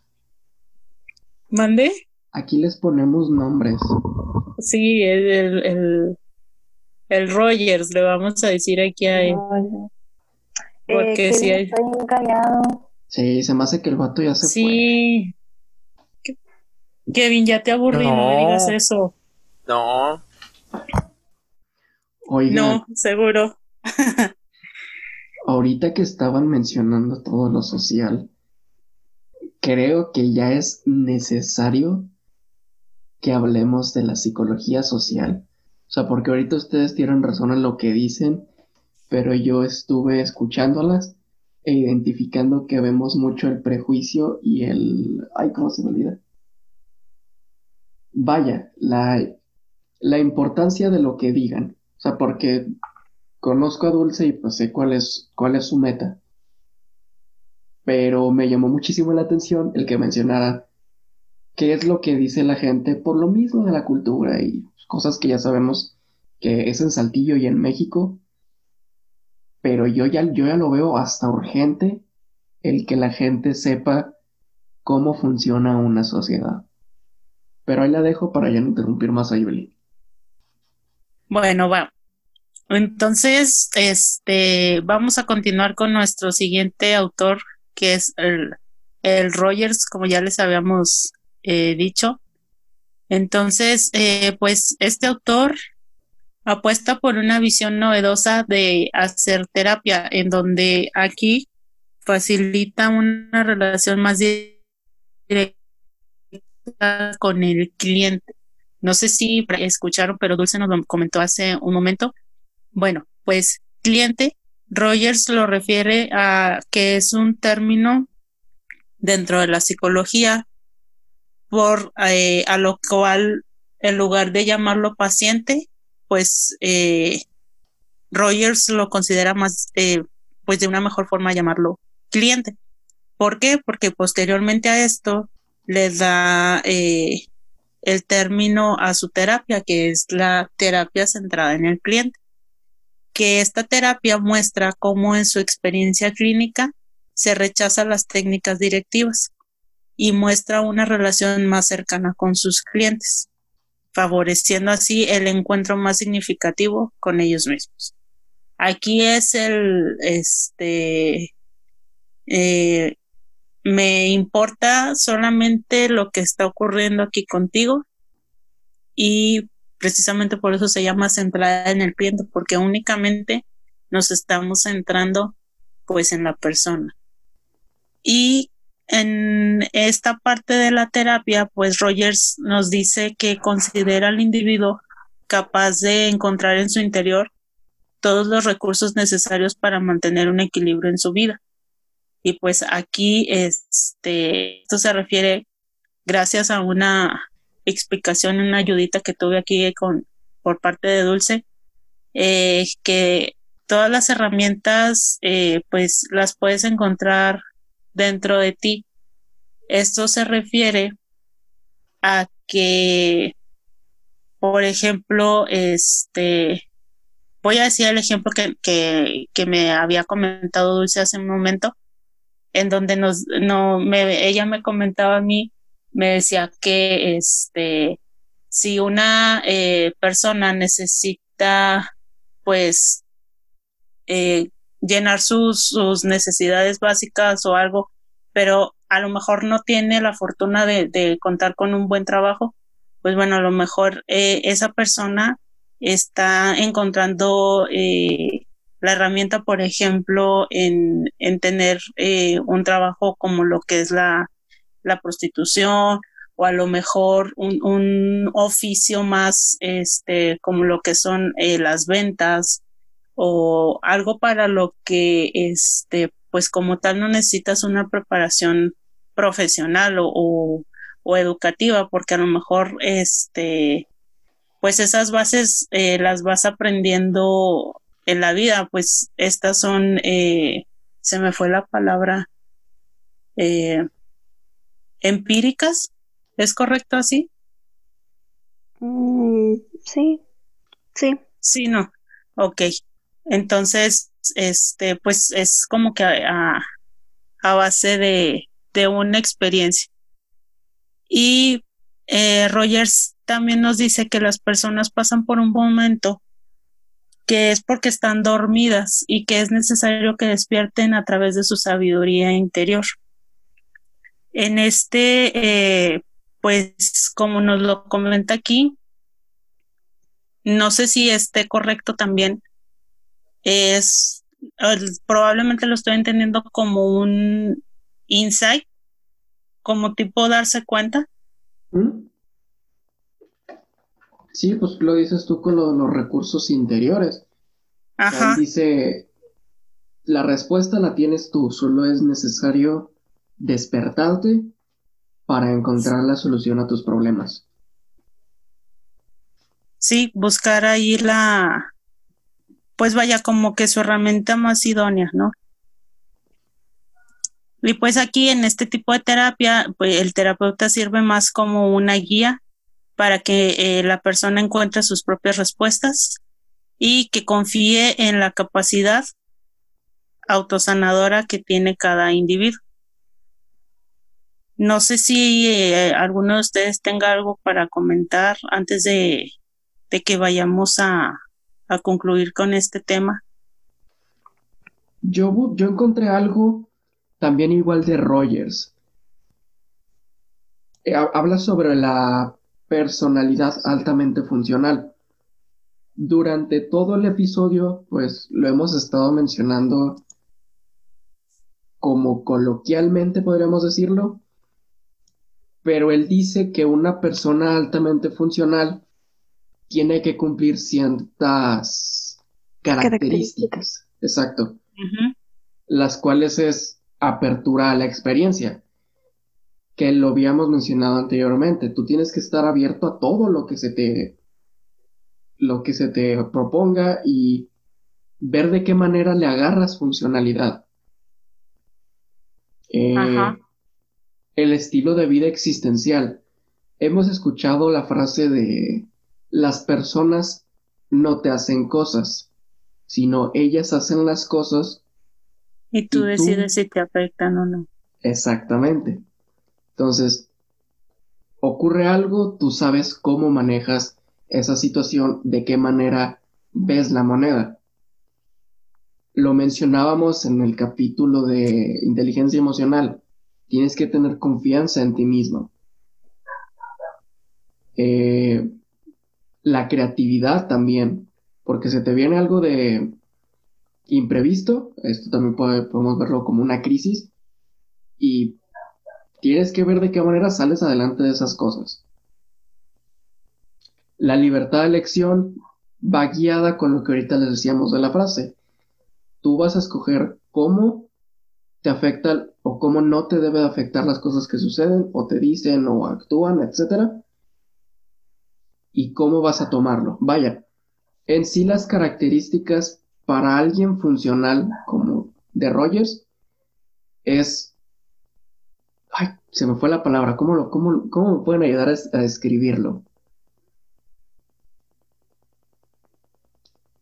¿Mande? Aquí les ponemos nombres. Sí, el, el, el, el Rogers, le vamos a decir aquí a él. Porque eh, si hay... Estoy. Sí, se me hace que el vato ya se fue. Sí. Ke- Kevin, ya te aburrí, no, No. digas eso. No, Oigan, No, seguro. ahorita que estaban mencionando todo lo social, creo que ya es necesario que hablemos de la psicología social. O sea, porque ahorita ustedes tienen razón en lo que dicen, pero yo estuve escuchándolas e identificando que vemos mucho el prejuicio y el... Ay, ¿cómo se me olvida? Vaya, la, la importancia de lo que digan. O sea, porque conozco a Dulce y pues sé cuál es, cuál es su meta. Pero me llamó muchísimo la atención el que mencionara qué es lo que dice la gente por lo mismo de la cultura y cosas que ya sabemos que es en Saltillo y en México. Pero yo ya, yo ya lo veo hasta urgente el que la gente sepa cómo funciona una sociedad. Pero ahí la dejo para ya no interrumpir más a Yuli. Bueno, va. Entonces, este, vamos a continuar con nuestro siguiente autor, que es el, el Rogers, como ya les habíamos eh, dicho. Entonces, eh, pues este autor apuesta por una visión novedosa de hacer terapia, en donde aquí facilita una relación más directa con el cliente. No sé si escucharon, pero Dulce nos lo comentó hace un momento. Bueno, pues cliente, Rogers lo refiere a que es un término dentro de la psicología por eh, a lo cual en lugar de llamarlo paciente, pues eh, Rogers lo considera más, eh, pues de una mejor forma llamarlo cliente. ¿Por qué? Porque posteriormente a esto le da eh, el término a su terapia, que es la terapia centrada en el cliente. Que esta terapia muestra cómo en su experiencia clínica se rechazan las técnicas directivas y muestra una relación más cercana con sus clientes, favoreciendo así el encuentro más significativo con ellos mismos. Aquí es el, este, eh, me importa solamente lo que está ocurriendo aquí contigo y precisamente por eso se llama centrada en el cliente, porque únicamente nos estamos centrando pues en la persona. Y en esta parte de la terapia, pues Rogers nos dice que considera al individuo capaz de encontrar en su interior todos los recursos necesarios para mantener un equilibrio en su vida. Y pues aquí este, esto se refiere gracias a una explicación, una ayudita que tuve aquí con, por parte de Dulce, eh, que todas las herramientas eh, pues las puedes encontrar dentro de ti. Esto se refiere a que, por ejemplo, este, voy a decir el ejemplo que, que, que me había comentado Dulce hace un momento, en donde nos, no, me, ella me comentaba a mí, me decía que este, si una eh, persona necesita, pues, eh, llenar sus, sus necesidades básicas o algo, pero a lo mejor no tiene la fortuna de, contar con un buen trabajo, pues bueno, a lo mejor eh, esa persona está encontrando eh, la herramienta, por ejemplo, en, en tener eh, un trabajo como lo que es la, la prostitución o a lo mejor un, un oficio más este, como lo que son eh, las ventas o algo para lo que este pues como tal no necesitas una preparación profesional o, o, o educativa porque a lo mejor este pues esas bases eh, las vas aprendiendo en la vida pues estas son eh, se me fue la palabra eh, empíricas es correcto así Mm, sí. Sí. Sí, no. Ok. Entonces, este, pues es como que a, base de, de una experiencia. Y eh, Rogers también nos dice que las personas pasan por un momento que es porque están dormidas y que es necesario que despierten a través de su sabiduría interior. En este, eh, pues como nos lo comenta aquí, no sé si esté correcto también, es probablemente lo estoy entendiendo como un insight, como tipo darse cuenta. ¿Mm? Sí, pues lo dices tú con los recursos interiores. Ajá. dice, la respuesta la tienes tú, solo es necesario despertarte para encontrar la solución a tus problemas. Sí, buscar ahí la, pues vaya como que su herramienta más idónea, ¿no? Y pues aquí en este tipo de terapia, pues el terapeuta sirve más como una guía para que eh, la persona encuentre sus propias respuestas y que confíe en la capacidad autosanadora que tiene cada individuo. No sé si eh, alguno de ustedes tenga algo para comentar antes de, de que vayamos a, a concluir con este tema? Yo, yo encontré algo también igual de Rogers. Eh, habla sobre la personalidad altamente funcional. Durante todo el episodio, pues lo hemos estado mencionando como coloquialmente podríamos decirlo, pero él dice que una persona altamente funcional tiene que cumplir ciertas características. Exacto. Las cuales es apertura a la experiencia. Que lo habíamos mencionado anteriormente. Tú tienes que estar abierto a todo lo que se te. lo que se te proponga y ver de qué manera le agarras funcionalidad. Eh, el estilo de vida existencial. Hemos escuchado la frase de las personas no te hacen cosas, sino ellas hacen las cosas. Y tú decides si te afectan o no. Exactamente. Entonces, ocurre algo, tú sabes cómo manejas esa situación, de qué manera ves la moneda. Lo mencionábamos en el capítulo de inteligencia emocional. Tienes que tener confianza en ti mismo. Eh, la creatividad también, porque se te viene algo de imprevisto, esto también podemos verlo como una crisis, y tienes que ver de qué manera sales adelante de esas cosas. La libertad de elección va guiada con lo que ahorita les decíamos de la frase. Tú vas a escoger cómo te afecta o cómo no te debe afectar las cosas que suceden o te dicen o actúan, etcétera y cómo vas a tomarlo. Vaya, en sí las características para alguien funcional como de Rogers es... Ay, se me fue la palabra. ¿Cómo, lo, cómo, cómo me pueden ayudar a, describirlo?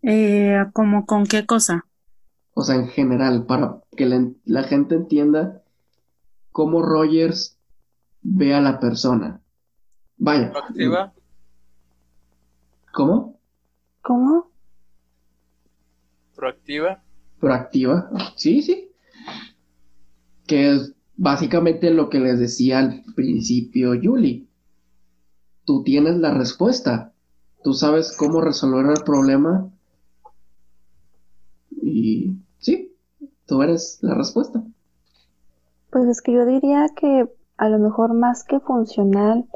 Eh, ¿Cómo con qué cosa? O sea, en general, para que la, la gente entienda cómo Rogers ve a la persona. Vaya. Activa. ¿Cómo? ¿Cómo? Proactiva. Proactiva, sí, sí. Que es básicamente lo que les decía al principio Yuli. Tú tienes la respuesta. Tú sabes cómo resolver el problema. Y sí, tú eres la respuesta. Pues es que yo diría que a lo mejor más que funcional,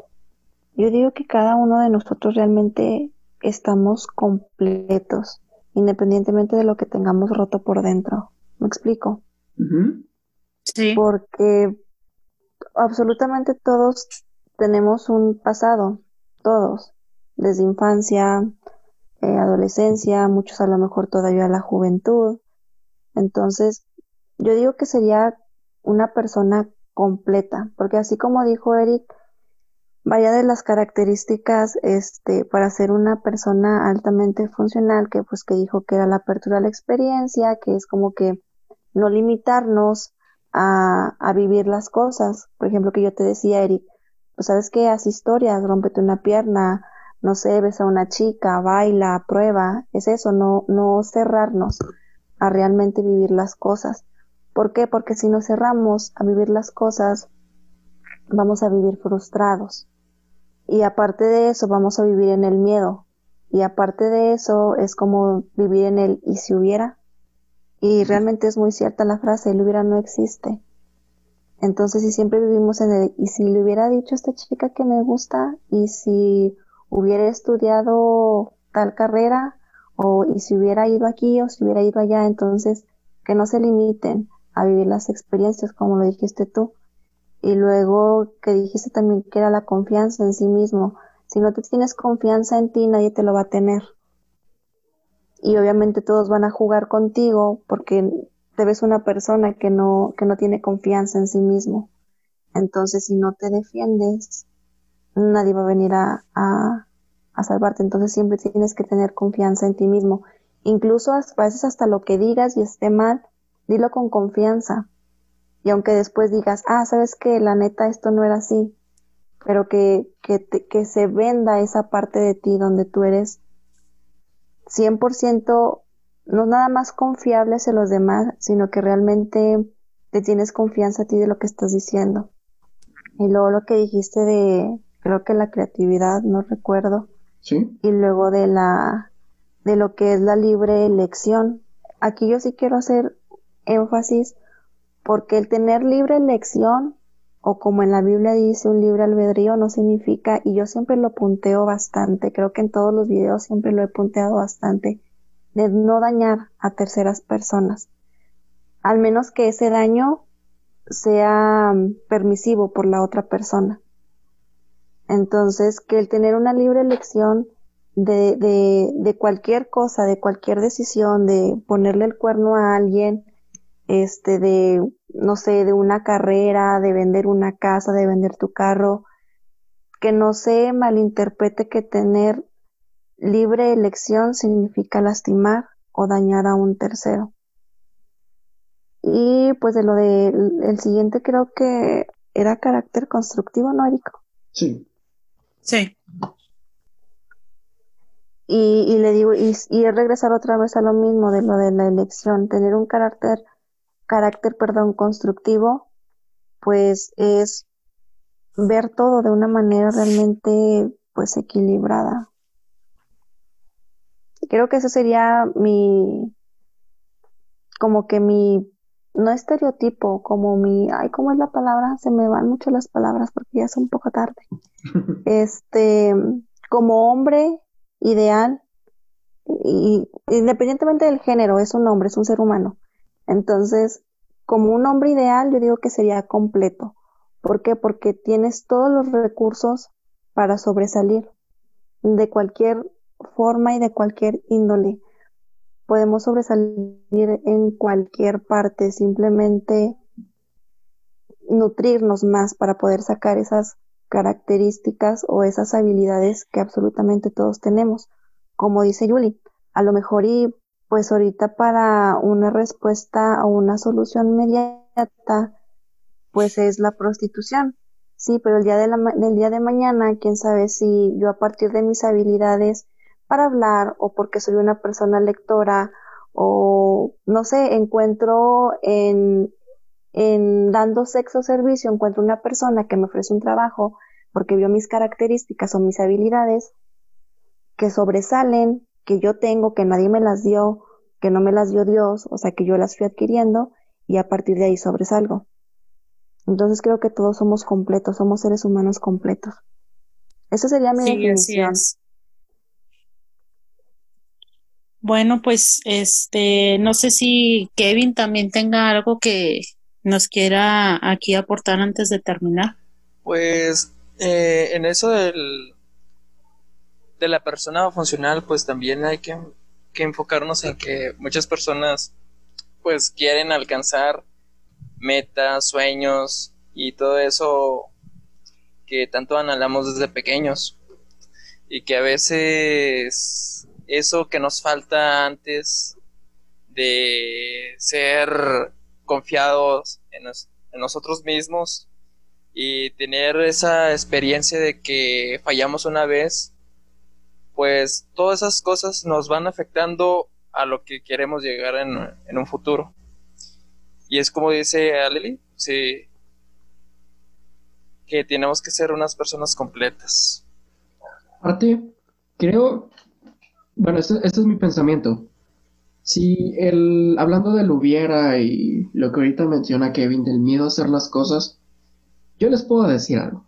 yo digo que cada uno de nosotros realmente estamos completos, independientemente de lo que tengamos roto por dentro. ¿Me explico? Sí. Porque absolutamente todos tenemos un pasado, todos, desde infancia, eh, adolescencia, muchos a lo mejor todavía la juventud. Entonces, yo digo que sería una persona completa, porque así como dijo Eric, vaya de las características este para ser una persona altamente funcional que pues que dijo que era la apertura a la experiencia que es como que no limitarnos a, a vivir las cosas por ejemplo que yo te decía Eric pues sabes que haz historias rómpete una pierna no sé besa a una chica baila prueba es eso no no cerrarnos a realmente vivir las cosas ¿por qué? porque si nos cerramos a vivir las cosas vamos a vivir frustrados. Y aparte de eso, vamos a vivir en el miedo. Y aparte de eso, es como vivir en el y si hubiera. Y realmente es muy cierta la frase, el hubiera no existe. Entonces, si siempre vivimos en el y si le hubiera dicho a esta chica que me gusta, y si hubiera estudiado tal carrera, o y si hubiera ido aquí o si hubiera ido allá, entonces que no se limiten a vivir las experiencias como lo dijiste tú, y luego que dijiste también que era la confianza en sí mismo. Si no te tienes confianza en ti, nadie te lo va a tener. Y obviamente todos van a jugar contigo porque te ves una persona que no, que no tiene confianza en sí mismo. Entonces, si no te defiendes, nadie va a venir a, a, a salvarte. Entonces, siempre tienes que tener confianza en ti mismo. Incluso a veces hasta lo que digas y esté mal, dilo con confianza y aunque después digas, ah, sabes que la neta esto no era así, pero que, que, que se venda esa parte de ti donde tú eres 100% no nada más confiable hacia los demás, sino que realmente te tienes confianza a ti de lo que estás diciendo. Y luego lo que dijiste de, creo que la creatividad, no recuerdo. Sí. Y luego de la, de lo que es la libre elección. Aquí yo sí quiero hacer énfasis porque el tener libre elección, o como en la Biblia dice, un libre albedrío, no significa, y yo siempre lo punteo bastante, creo que en todos los videos siempre lo he punteado bastante, de no dañar a terceras personas. Al menos que ese daño sea mm, permisivo por la otra persona. Entonces, que el tener una libre elección de, de, de cualquier cosa, de cualquier decisión, de ponerle el cuerno a alguien, este, de, no sé, de una carrera, de vender una casa, de vender tu carro, que no se malinterprete que tener libre elección significa lastimar o dañar a un tercero. Y pues de lo del el siguiente creo que era carácter constructivo, ¿no, Erico? Sí. Sí. Y, y le digo, y, y regresar otra vez a lo mismo de lo de la elección, tener un carácter carácter, perdón, constructivo, pues es ver todo de una manera realmente pues equilibrada. Creo que ese sería mi, como que mi, no estereotipo, como mi, ay, ¿cómo es la palabra? Se me van mucho las palabras porque ya es un poco tarde. este, como hombre ideal, y independientemente del género, es un hombre, es un ser humano. Entonces, como un hombre ideal, yo digo que sería completo. ¿Por qué? Porque tienes todos los recursos para sobresalir de cualquier forma y de cualquier índole. Podemos sobresalir en cualquier parte, simplemente nutrirnos más para poder sacar esas características o esas habilidades que absolutamente todos tenemos. Como dice Yuli, a lo mejor y pues ahorita para una respuesta o una solución inmediata, pues es la prostitución. Sí, pero el día de día de mañana, quién sabe si yo a partir de mis habilidades para hablar o porque soy una persona lectora o no sé, encuentro en, en dando sexo servicio, encuentro una persona que me ofrece un trabajo porque vio mis características o mis habilidades que sobresalen que yo tengo, que nadie me las dio, que no me las dio Dios, o sea, que yo las fui adquiriendo y a partir de ahí sobresalgo. Entonces creo que todos somos completos, somos seres humanos completos. Esa sería mi definición. Bueno, pues este, no sé si Kevin también tenga algo que nos quiera aquí aportar antes de terminar. Pues eh, en eso del de la persona funcional, pues también hay que, enfocarnos en que muchas personas pues quieren alcanzar metas, sueños y todo eso que tanto anhelamos desde pequeños. Y que a veces eso que nos falta antes de ser confiados en, en nosotros mismos y tener esa experiencia de que fallamos una vez, pues todas esas cosas nos van afectando a lo que queremos llegar en, en un futuro. Y es como dice Aleli, sí, que tenemos que ser unas personas completas. Aparte, creo, bueno, este, es mi pensamiento. Si el, hablando del hubiera y lo que ahorita menciona Kevin, del miedo a hacer las cosas, yo les puedo decir algo.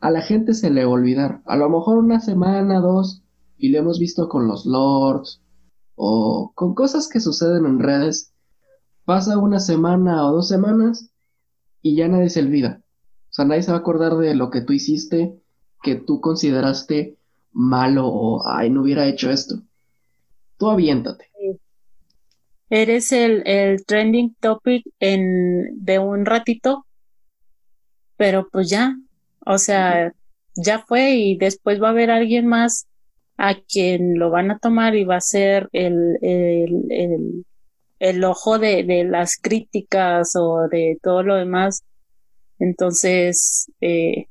A la gente se le va a olvidar. A lo mejor una semana, dos, y lo hemos visto con los lords o con cosas que suceden en redes. Pasa una semana o dos semanas y ya nadie se olvida. O sea, nadie se va a acordar de lo que tú hiciste, que tú consideraste malo o, ay, no hubiera hecho esto. Tú aviéntate. Eres el, el trending topic en, de un ratito, pero pues ya, o sea, ya fue y después va a haber alguien más a quien lo van a tomar y va a ser el, el, el, el ojo de, de, las críticas o de todo lo demás. Entonces, eh,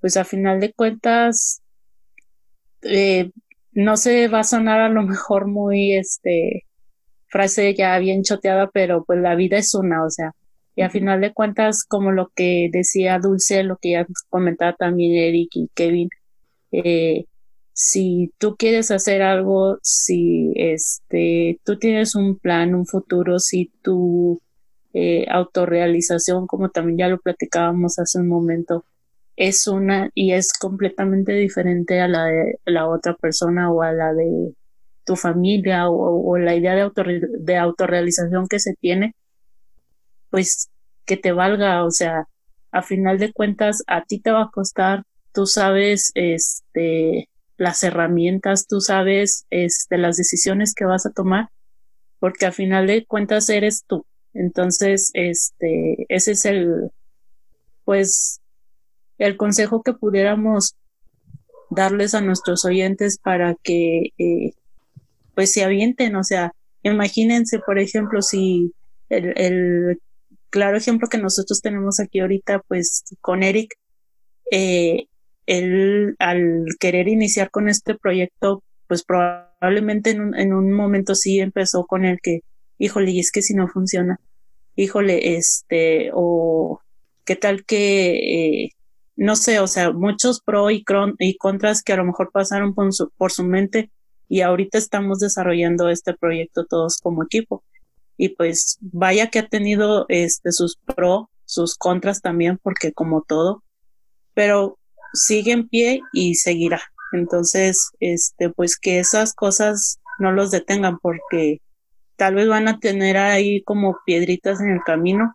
pues a final de cuentas, eh, no se va a sonar a lo mejor muy, este, frase ya bien choteada, pero pues la vida es una, o sea, y a final de cuentas, como lo que decía Dulce, lo que ya comentaba también Eric y Kevin, eh, si tú quieres hacer algo, si este, tú tienes un plan, un futuro, si tú eh, autorrealización, como también ya lo platicábamos hace un momento, es una y es completamente diferente a la de la otra persona o a la de tu familia o, la idea de, de autorrealización que se tiene, pues que te valga, o sea, a final de cuentas a ti te va a costar, tú sabes este las herramientas, tú sabes este las decisiones que vas a tomar, porque a final de cuentas eres tú. Entonces, este, ese es el, pues, el consejo que pudiéramos darles a nuestros oyentes para que, eh, pues, se avienten. O sea, imagínense, por ejemplo, si el, el, claro ejemplo que nosotros tenemos aquí ahorita, pues, con Eric, eh, él al querer iniciar con este proyecto, pues probablemente en un, en un momento sí empezó con el que híjole, y es que si no funciona, híjole, este, o qué tal que, eh, no sé, o sea, muchos pro y, y contras que a lo mejor pasaron por su, por su mente y ahorita estamos desarrollando este proyecto todos como equipo. Y pues vaya que ha tenido este, sus pro, sus contras también, porque como todo, pero sigue en pie y seguirá. Entonces, este, pues que esas cosas no los detengan porque tal vez van a tener ahí como piedritas en el camino,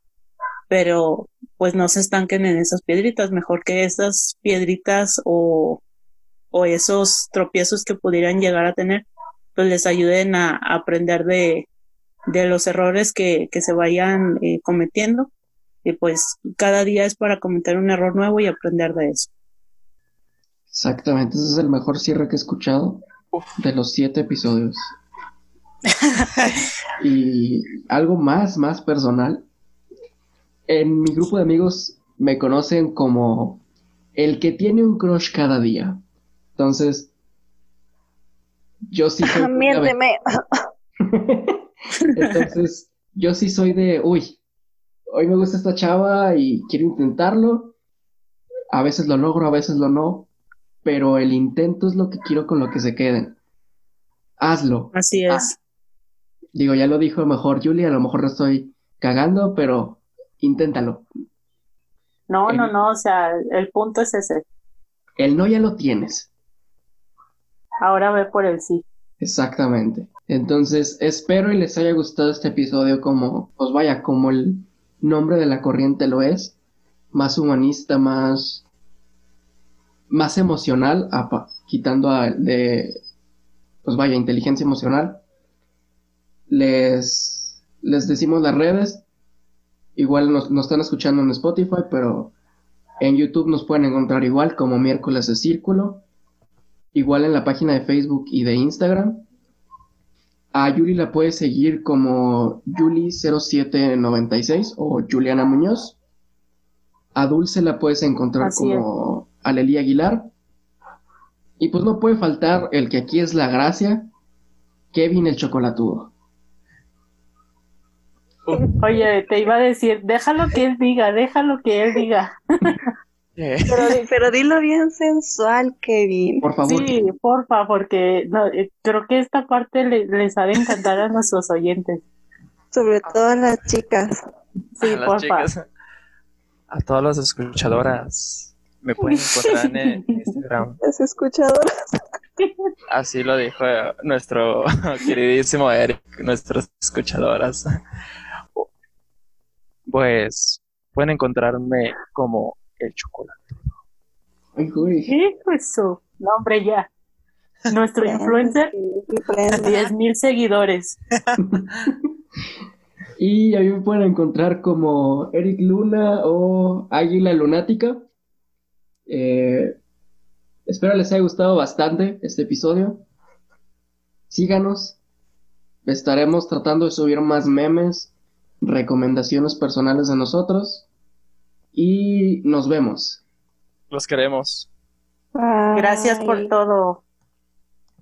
pero pues no se estanquen en esas piedritas, mejor que esas piedritas o, o esos tropiezos que pudieran llegar a tener, pues les ayuden a, aprender de, de, los errores que, que se vayan eh, cometiendo. Y pues cada día es para cometer un error nuevo y aprender de eso. Exactamente, ese es el mejor cierre que he escuchado de los siete episodios. y algo más, más personal. En mi grupo de amigos me conocen como el que tiene un crush cada día. Entonces, yo sí soy. Entonces, yo sí soy de, uy, hoy me gusta esta chava y quiero intentarlo. A veces lo logro, a veces lo no, pero el intento es lo que quiero con lo que se queden. Hazlo. Así es. Digo, ya lo dijo mejor Julie, a lo mejor lo estoy cagando, pero inténtalo. No, no, no, o sea, el punto es ese. El no ya lo tienes. Ahora ve por el sí. Exactamente. Entonces, espero y les haya gustado este episodio como, pues vaya, como el nombre de la corriente lo es, más humanista, más, más emocional, quitando a, de, pues vaya, inteligencia emocional les, les decimos las redes. Igual nos, están escuchando en Spotify, pero En YouTube nos pueden encontrar igual como miércoles de círculo. Igual en la página de Facebook y de Instagram. A Yuli la puedes seguir como Yuli0796 o Juliana Muñoz. A Dulce la puedes encontrar Así como Alelí Aguilar. Y pues no puede faltar el que aquí es la gracia, Kevin el chocolatudo. Oye, te iba a decir, déjalo que él diga, déjalo que él diga. Eh, Pero, di- pero dilo bien sensual, Kevin. Por favor. Sí, porfa, porque no, eh, creo que esta parte le- les ha de encantar a nuestros oyentes. Sobre todo a las chicas. Sí, a las porfa. chicas, a todas las escuchadoras, me pueden encontrar en Instagram. Las escuchadoras. Así lo dijo eh, nuestro queridísimo Eric, nuestras escuchadoras. Pues pueden encontrarme como el chocolate. ¿Qué eso? No, hombre, ya. Nuestro influencer, Prende. 10 mil seguidores. Y a mí me pueden encontrar como Eric Luna o Águila Lunática. Eh, espero les haya gustado bastante este episodio. Síganos. Estaremos tratando de subir más memes, recomendaciones personales de nosotros. Y nos vemos. Los queremos. Gracias por todo.